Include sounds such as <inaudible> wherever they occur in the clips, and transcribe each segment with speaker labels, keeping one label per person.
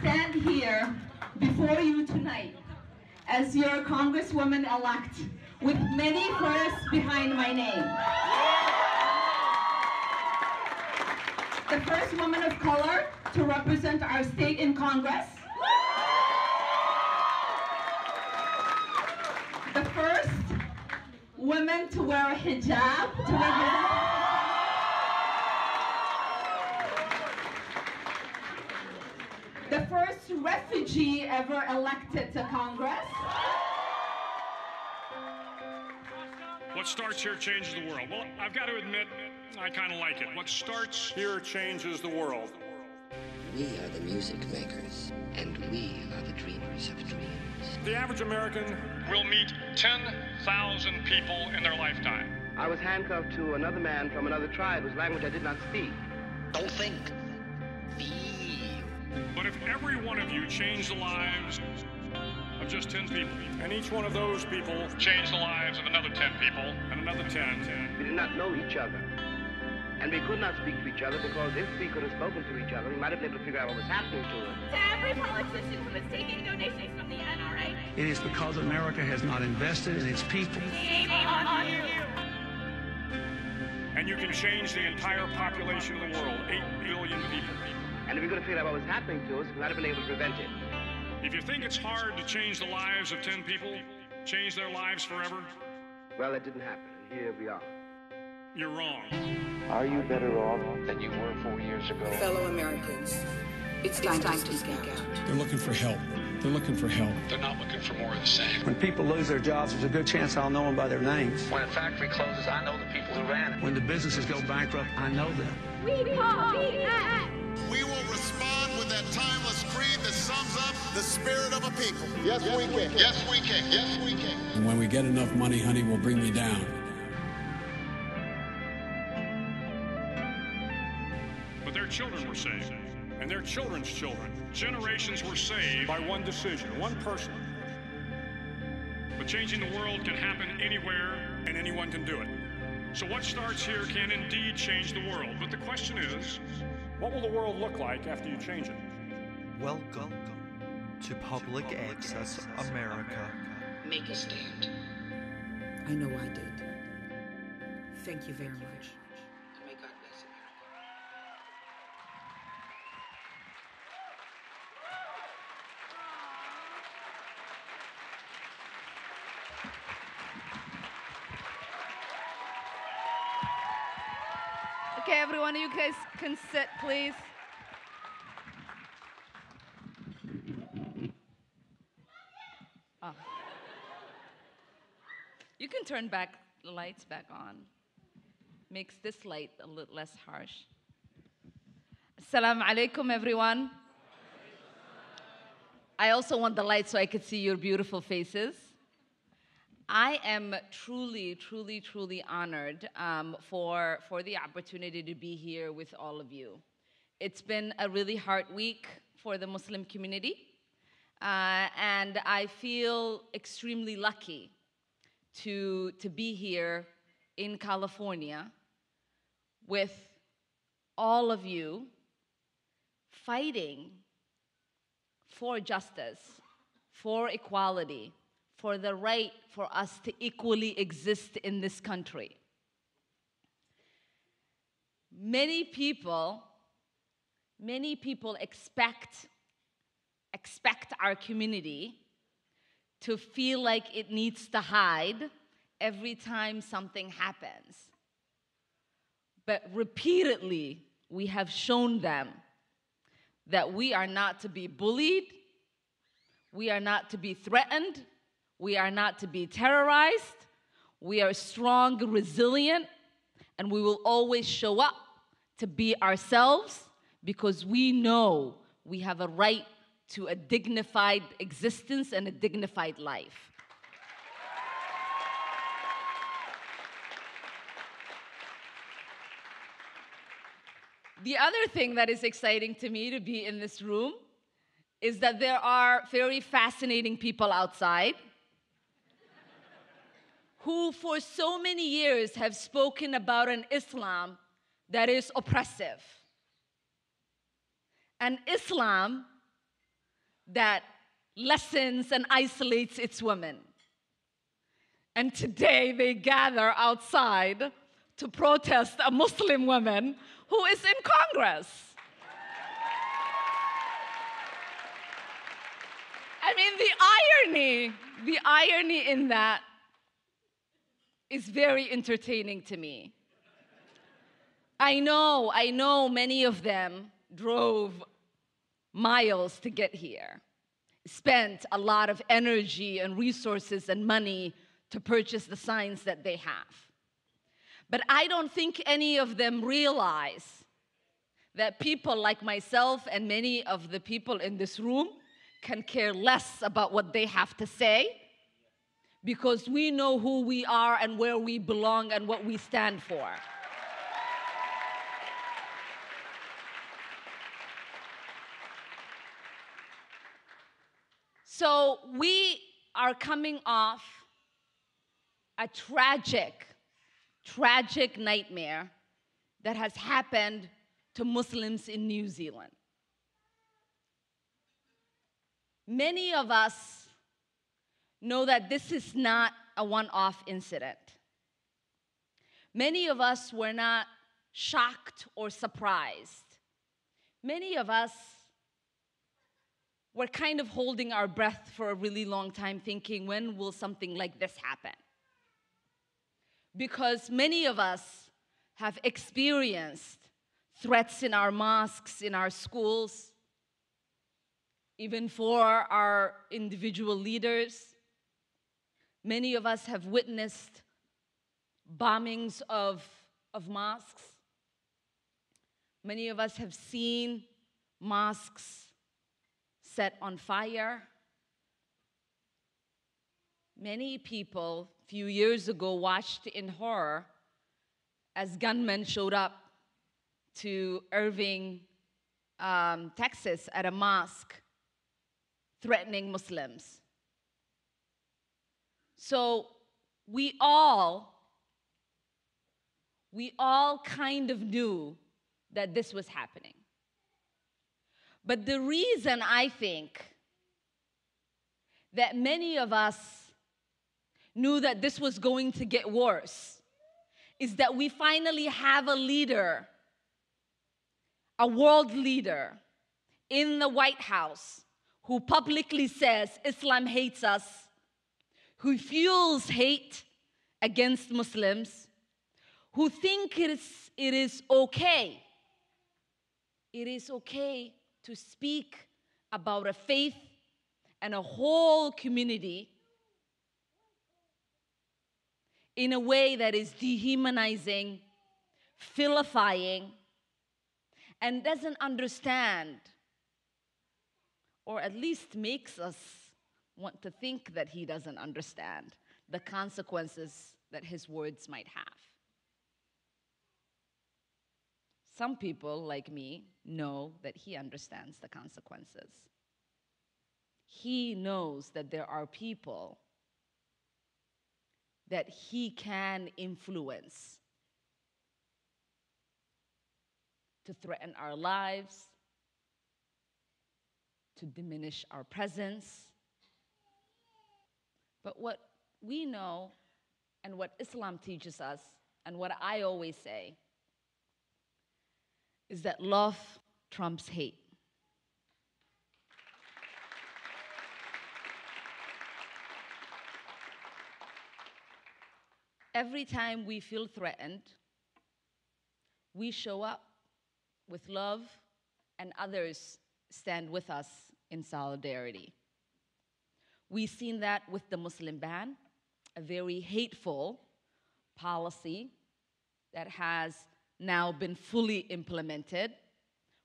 Speaker 1: stand here before you tonight as your Congresswoman-elect with many firsts behind my name. The first woman of color to represent our state in Congress. The first woman to wear a hijab to represent first refugee ever elected to Congress.
Speaker 2: What starts here changes the world. Well, I've got to admit, I kind of like it. What starts here changes the world.
Speaker 3: We are the music makers, and we are the dreamers of dreams.
Speaker 2: The average American will meet 10,000 people in their lifetime.
Speaker 4: I was handcuffed to another man from another tribe whose language I did not speak.
Speaker 3: Don't think. Feel.
Speaker 2: But if every one of you changed the lives of just 10 people, and each one of those people changed the lives of another 10 people, and another 10,
Speaker 4: We did not know each other. And we could not speak to each other because if we could have spoken to each other, we might have been able to figure out what was happening to us.
Speaker 5: to every politician who is taking donations from the NRA.
Speaker 6: It is because America has not invested in its people.
Speaker 5: Shame on you.
Speaker 2: and you can change the entire population of the world, 8 billion people.
Speaker 4: And if we could have figured out what was happening to us, we might have been able to prevent it.
Speaker 2: If you think it's hard to change the lives of 10 people, change their lives forever,
Speaker 4: Well, it didn't happen. And here we are.
Speaker 2: you're wrong.
Speaker 7: Are you better off than you were four years ago?
Speaker 8: Fellow Americans, it's time, to speak out.
Speaker 9: They're looking for help. They're looking for help.
Speaker 2: They're not looking for more of the same.
Speaker 6: When people lose their jobs, there's a good chance I'll know them by their names.
Speaker 7: When a factory closes, I know the people who ran it.
Speaker 6: When the businesses go bankrupt, I know them.
Speaker 5: We will be at.
Speaker 10: We the spirit of a people.
Speaker 11: Yes, we can.
Speaker 10: Yes, we can. Yes, we can.
Speaker 9: And when we get enough money, honey, we'll bring you down.
Speaker 2: But their children were saved, and their children's children. Generations were saved by one decision, one person. But changing the world can happen anywhere, and anyone can do it. So what starts here can indeed change the world. But the question is, what will the world look like after you change it?
Speaker 12: Welcome to Public Access America.
Speaker 3: Make a stand.
Speaker 8: I know I did. Thank you very much.
Speaker 3: And may God bless America.
Speaker 13: Okay, everyone, you guys can sit, please. Oh. You can turn back the lights back on. Makes this light a little less harsh. Assalamu alaikum, everyone. I also want the light so I could see your beautiful faces. I am truly, truly, truly honored um, for, for the opportunity to be here with all of you. It's been a really hard week for the Muslim community, uh, and I feel extremely lucky to, to be here in California with all of you fighting for justice, for equality, for the right for us to equally exist in this country. Many people, many people expect, expect our community to feel like it needs to hide every time something happens. But repeatedly, we have shown them that we are not to be bullied, we are not to be threatened, we are not to be terrorized. We are strong, resilient, and we will always show up to be ourselves because we know we have a right to a dignified existence and a dignified life. The other thing that is exciting to me to be in this room is that there are very fascinating people outside who, for so many years, have spoken about an Islam that is oppressive. An Islam that lessens and isolates its women. And today they gather outside to protest a Muslim woman who is in Congress. I mean, the irony, the irony in that is very entertaining to me. I know, I know many of them drove miles to get here, spent a lot of energy and resources and money to purchase the signs that they have. But I don't think any of them realize that people like myself and many of the people in this room can care less about what they have to say because we know who we are and where we belong and what we stand for. So we are coming off a tragic, tragic nightmare that has happened to Muslims in New Zealand. Many of us know that this is not a one off incident. Many of us were not shocked or surprised. Many of us were kind of holding our breath for a really long time, thinking, when will something like this happen? Because many of us have experienced threats in our mosques, in our schools, even for our individual leaders. Many of us have witnessed bombings of, of mosques. Many of us have seen mosques set on fire. Many people a few years ago watched in horror as gunmen showed up to Irving, um, Texas, at a mosque threatening Muslims. So we all, we all kind of knew that this was happening. But the reason I think that many of us knew that this was going to get worse is that we finally have a leader, a world leader in the White House who publicly says Islam hates us, who fuels hate against Muslims, who think it is, it is okay. It is okay to speak about a faith and a whole community in a way that is dehumanizing, vilifying, and doesn't understand, or at least makes us want to think that he doesn't understand the consequences that his words might have. Some people, like me, know that he understands the consequences. He knows that there are people that he can influence to threaten our lives, to diminish our presence. But what we know and what Islam teaches us, and what I always say, is that love trumps hate. Every time we feel threatened, we show up with love, and others stand with us in solidarity. We've seen that with the Muslim ban, a very hateful policy that has now been fully implemented,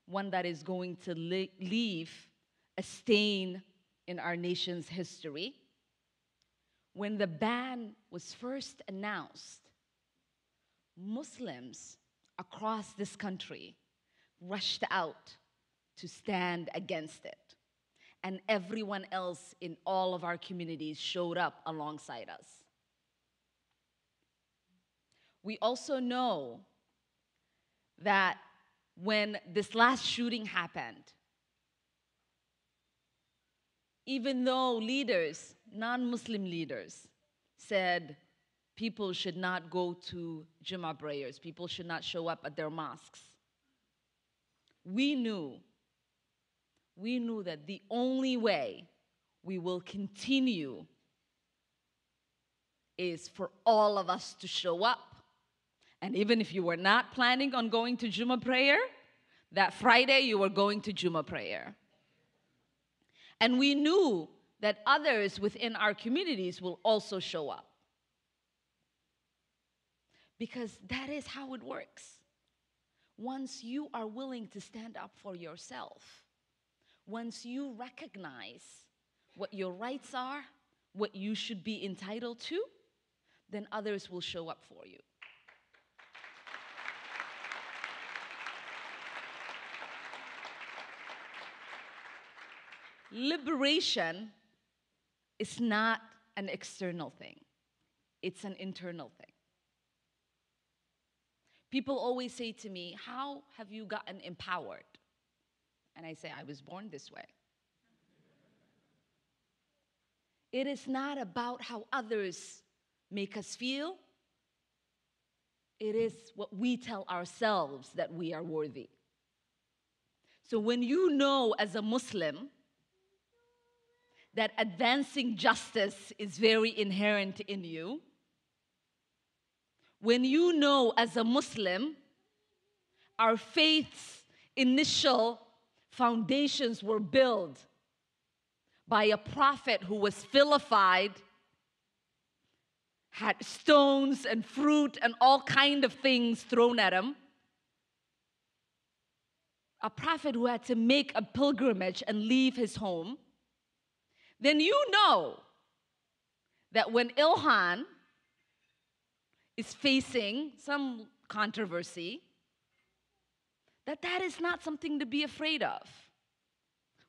Speaker 13: one that is going to le- leave a stain in our nation's history. When the ban was first announced, Muslims across this country rushed out to stand against it. And everyone else in all of our communities showed up alongside us. We also know that when this last shooting happened, even though leaders, non Muslim leaders, said people should not go to Jummah prayers, people should not show up at their mosques, we knew, we knew that the only way we will continue is for all of us to show up. And even if you were not planning on going to Juma prayer, that Friday you were going to Juma prayer. And we knew that others within our communities will also show up. Because that is how it works. Once you are willing to stand up for yourself, once you recognize what your rights are, what you should be entitled to, then others will show up for you. Liberation is not an external thing, it's an internal thing. People always say to me, How have you gotten empowered? And I say, I was born this way. It is not about how others make us feel, it is what we tell ourselves that we are worthy. So when you know as a Muslim that advancing justice is very inherent in you, when you know as a Muslim our faith's initial foundations were built by a prophet who was vilified had stones and fruit and all kind of things thrown at him. A prophet who had to make a pilgrimage and leave his home then you know that when ilhan is facing some controversy that that is not something to be afraid of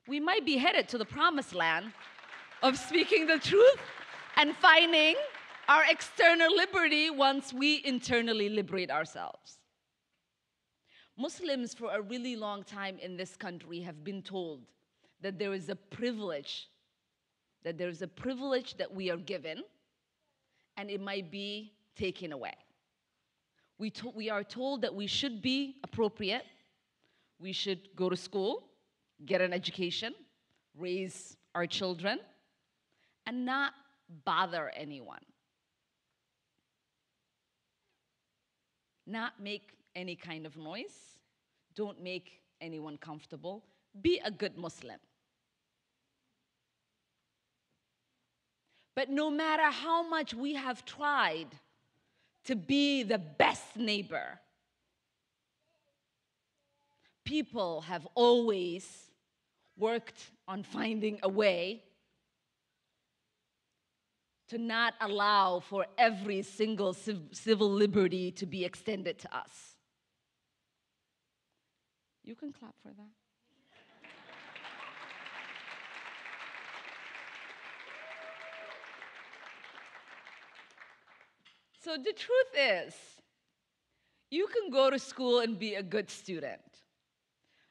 Speaker 13: we might be headed to the promised land of speaking the truth and finding our external liberty once we internally liberate ourselves. Muslims, for a really long time in this country, have been told that there is a privilege, that there is a privilege that we are given, and it might be taken away. We, to- we are told that we should be appropriate, we should go to school, get an education, raise our children, and not bother anyone. Not make any kind of noise. Don't make anyone comfortable. Be a good Muslim. But no matter how much we have tried to be the best neighbor, people have always worked on finding a way to not allow for every single civ- civil liberty to be extended to us. You can clap for that. So the truth is, you can go to school and be a good student.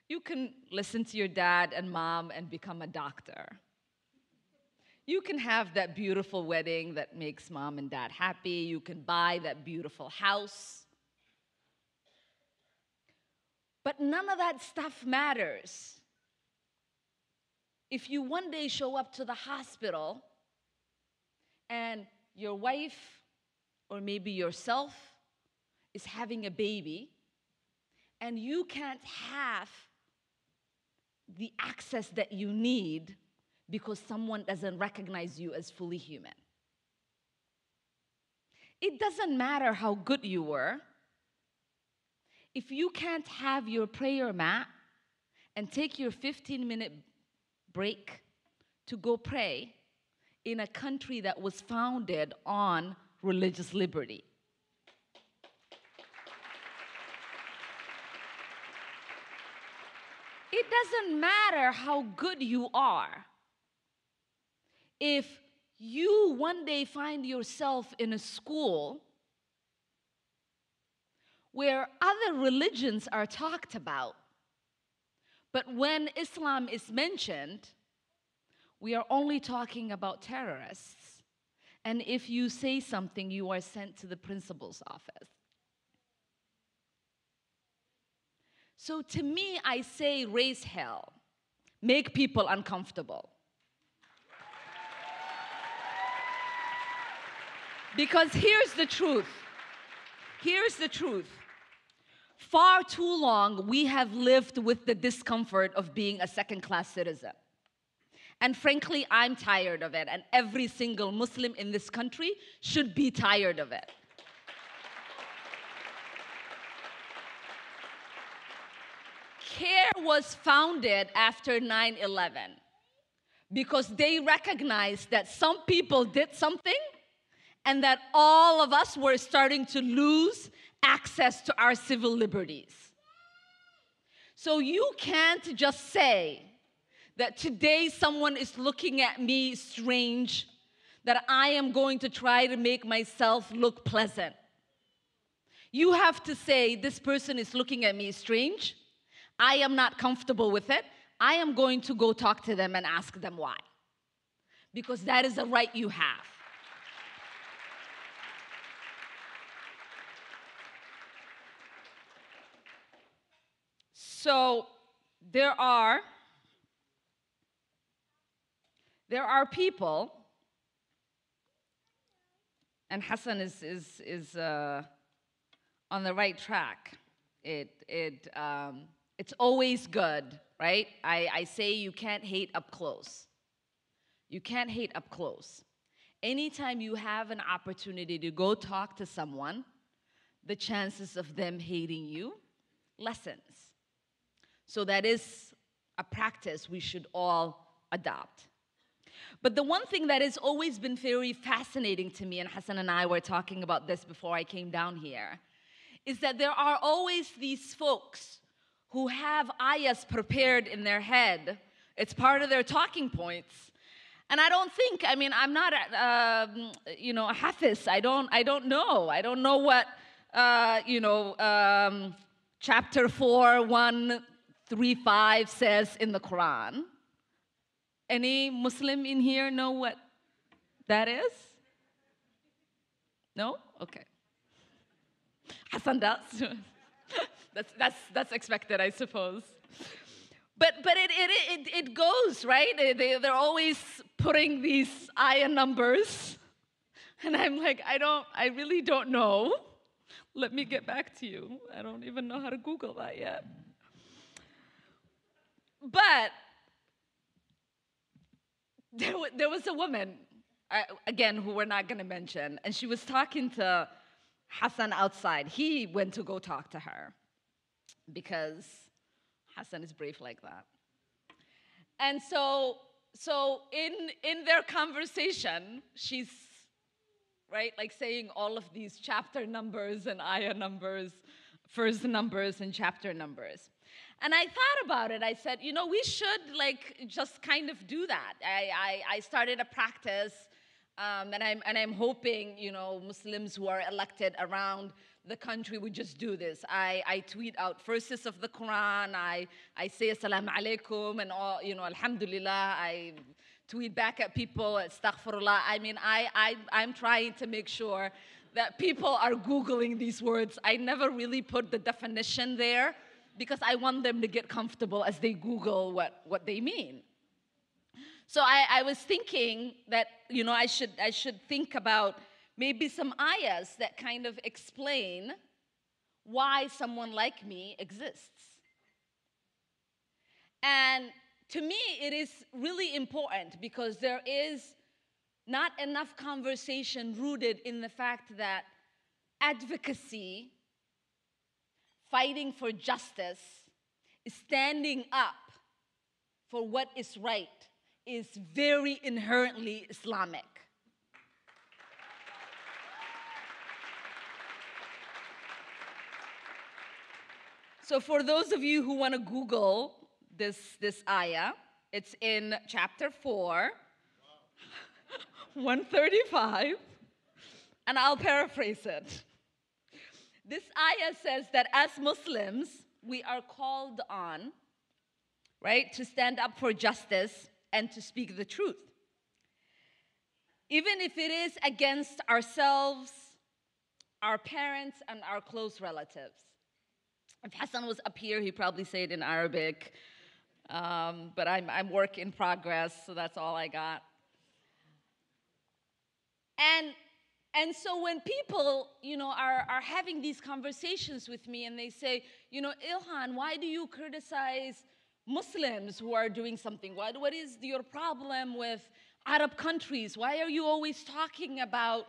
Speaker 13: You can listen to your dad and mom and become a doctor. You can have that beautiful wedding that makes mom and dad happy. You can buy that beautiful house. But none of that stuff matters. If you one day show up to the hospital and your wife or maybe yourself is having a baby and you can't have the access that you need because someone doesn't recognize you as fully human. It doesn't matter how good you were. If you can't have your prayer mat and take your 15 minute break to go pray in a country that was founded on religious liberty. It doesn't matter how good you are. If you one day find yourself in a school where other religions are talked about, but when Islam is mentioned, we are only talking about terrorists. And if you say something, you are sent to the principal's office. So to me, I say raise hell, make people uncomfortable. Because here's the truth. Here's the truth. Far too long, we have lived with the discomfort of being a second class citizen. And frankly, I'm tired of it, and every single Muslim in this country should be tired of it. CAIR was founded after 9 11 because they recognized that some people did something and that all of us were starting to lose access to our civil liberties. So you can't just say that today someone is looking at me strange, that I am going to try to make myself look pleasant. You have to say, this person is looking at me strange. I am not comfortable with it. I am going to go talk to them and ask them why. Because that is a right you have. So there are there are people, and Hassan is is is uh, on the right track. It it um, it's always good, right? I, I say you can't hate up close. You can't hate up close. Anytime you have an opportunity to go talk to someone, the chances of them hating you lessens. So that is a practice we should all adopt. But the one thing that has always been very fascinating to me, and Hassan and I were talking about this before I came down here, is that there are always these folks who have ayahs prepared in their head. It's part of their talking points. And I don't think, I mean, I'm not, uh, you know, a hafiz. I don't, I don't know. I don't know what, uh, you know, um, chapter 4, 1 3 5 says in the Quran. Any Muslim in here know what that is? No? Okay. Hassan does. <laughs> that's, that's, that's expected, I suppose. But, but it, it, it, it goes, right? They, they're always putting these ayah numbers. <laughs> And I'm like, I don't, I really don't know. Let me get back to you. I don't even know how to Google that yet. But <laughs> there, there was a woman, uh, again, who we're not going to mention, and she was talking to Hassan outside. He went to go talk to her because Hassan is brave like that. And so, so in, in their conversation, she's right, like saying all of these chapter numbers and ayah numbers, verse numbers and chapter numbers. And I thought about it. I said, you know, we should like just kind of do that. I, I, I started a practice, um, and, I'm, and I'm hoping, you know, Muslims who are elected around the country would just do this. I, I tweet out verses of the Quran. I, I say assalamu alaikum and all, you know, alhamdulillah. I tweet back at people, astaghfirullah. I mean, I, I, I'm trying to make sure that people are Googling these words. I never really put the definition there because I want them to get comfortable as they Google what, what they mean. So I, I was thinking that, you know, I should, I should think about maybe some ayahs that kind of explain why someone like me exists. And to me, it is really important because there is not enough conversation rooted in the fact that advocacy fighting for justice, standing up for what is right, is very inherently Islamic. So, for those of you who want to Google this, this ayah, it's in chapter 4, <laughs> 135, and I'll paraphrase it. This ayah says that as Muslims, we are called on, right, to stand up for justice and to speak the truth. Even if it is against ourselves, our parents, and our close relatives. If Hassan was up here, he'd probably say it in Arabic, um, but I'm, I'm work in progress, so that's all I got. And and so when people, you know, are, are having these conversations with me and they say, you know, Ilhan, why do you criticize Muslims who are doing something? What, what is your problem with Arab countries? Why are you always talking about,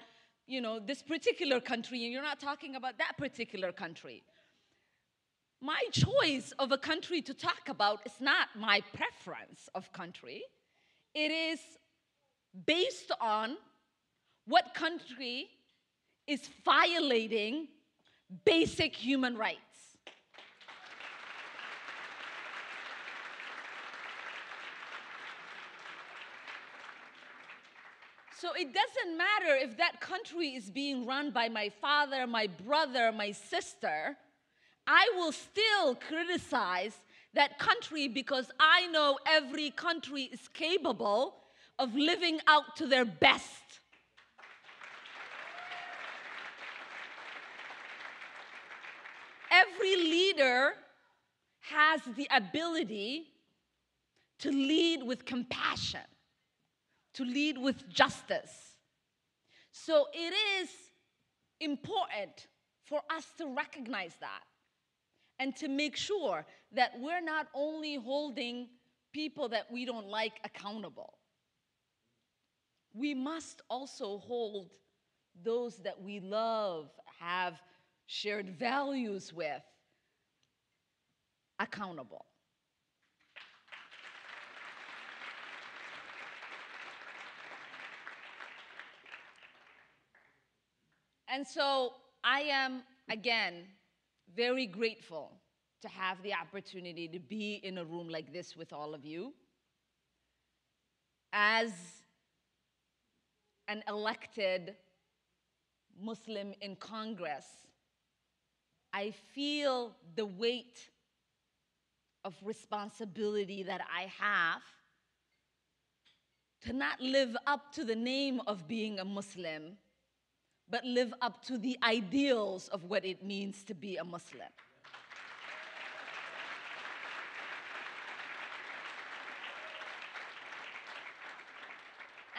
Speaker 13: you know, this particular country and you're not talking about that particular country? My choice of a country to talk about is not my preference of country. It is based on what country is violating basic human rights? So it doesn't matter if that country is being run by my father, my brother, my sister. I will still criticize that country because I know every country is capable of living out to their best. Every leader has the ability to lead with compassion, to lead with justice. So it is important for us to recognize that and to make sure that we're not only holding people that we don't like accountable, we must also hold those that we love, have shared values with, accountable. And so I am, again, very grateful to have the opportunity to be in a room like this with all of you. As an elected Muslim in Congress, I feel the weight of responsibility that I have to not live up to the name of being a Muslim, but live up to the ideals of what it means to be a Muslim.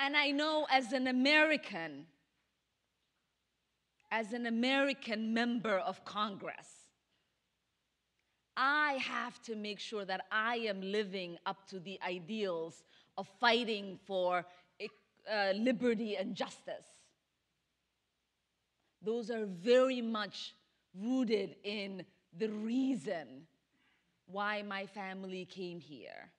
Speaker 13: And I know as an American, as an American member of Congress, I have to make sure that I am living up to the ideals of fighting for uh, liberty and justice. Those are very much rooted in the reason why my family came here.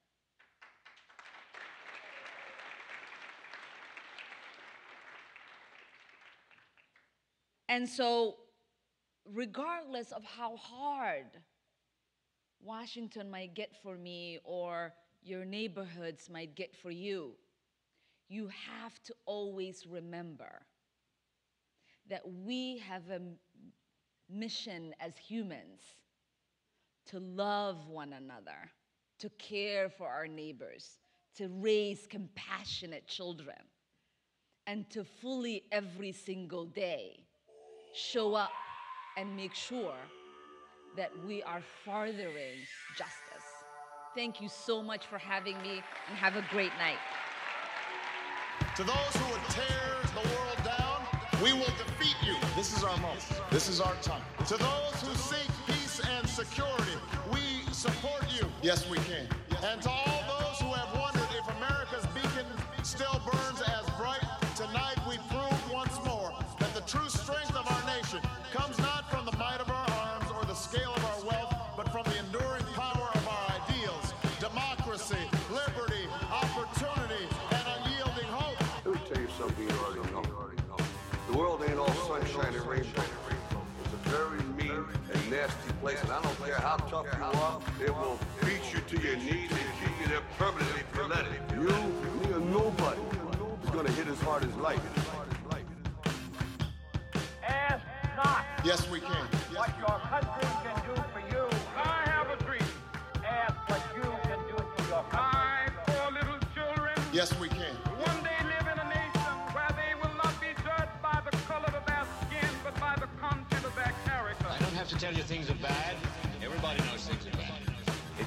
Speaker 13: And so, regardless of how hard Washington might get for me or your neighborhoods might get for you, you have to always remember that we have a mission as humans to love one another, to care for our neighbors, to raise compassionate children, and to fully every single day show up and make sure that we are furthering justice. Thank you so much for having me and have a great night.
Speaker 10: To those who would tear the world down, we will defeat you. This is our moment. This is our time. To those who seek peace and security, we support you. Yes, we can. And to all
Speaker 11: are, it will beat you to your knees and keep you there permanently if you let it. You, me, or nobody is gonna hit as hard as life.
Speaker 14: Ask not
Speaker 10: Yes, we can.
Speaker 14: what your country can do for you. I have a dream. Ask what you can do for your country. My poor little children
Speaker 10: Yes, we can.
Speaker 14: One day live in a nation where they will not be judged by the color of their skin, but by the content of their character.
Speaker 15: I don't have to tell you things are bad. Everybody knows things are bad.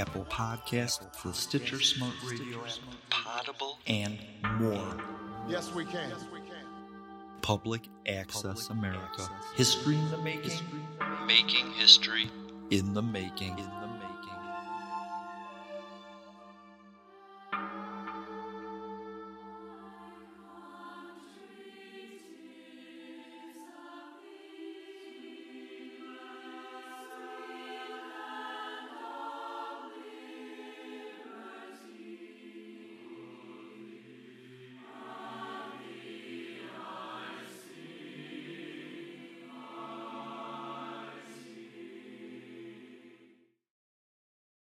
Speaker 12: Apple Podcasts, the Stitcher Smart Radio app, Potable, and more. Yes, we can.
Speaker 10: Yes, we can.
Speaker 12: Public Access America. History in the making. Making history in the making. In the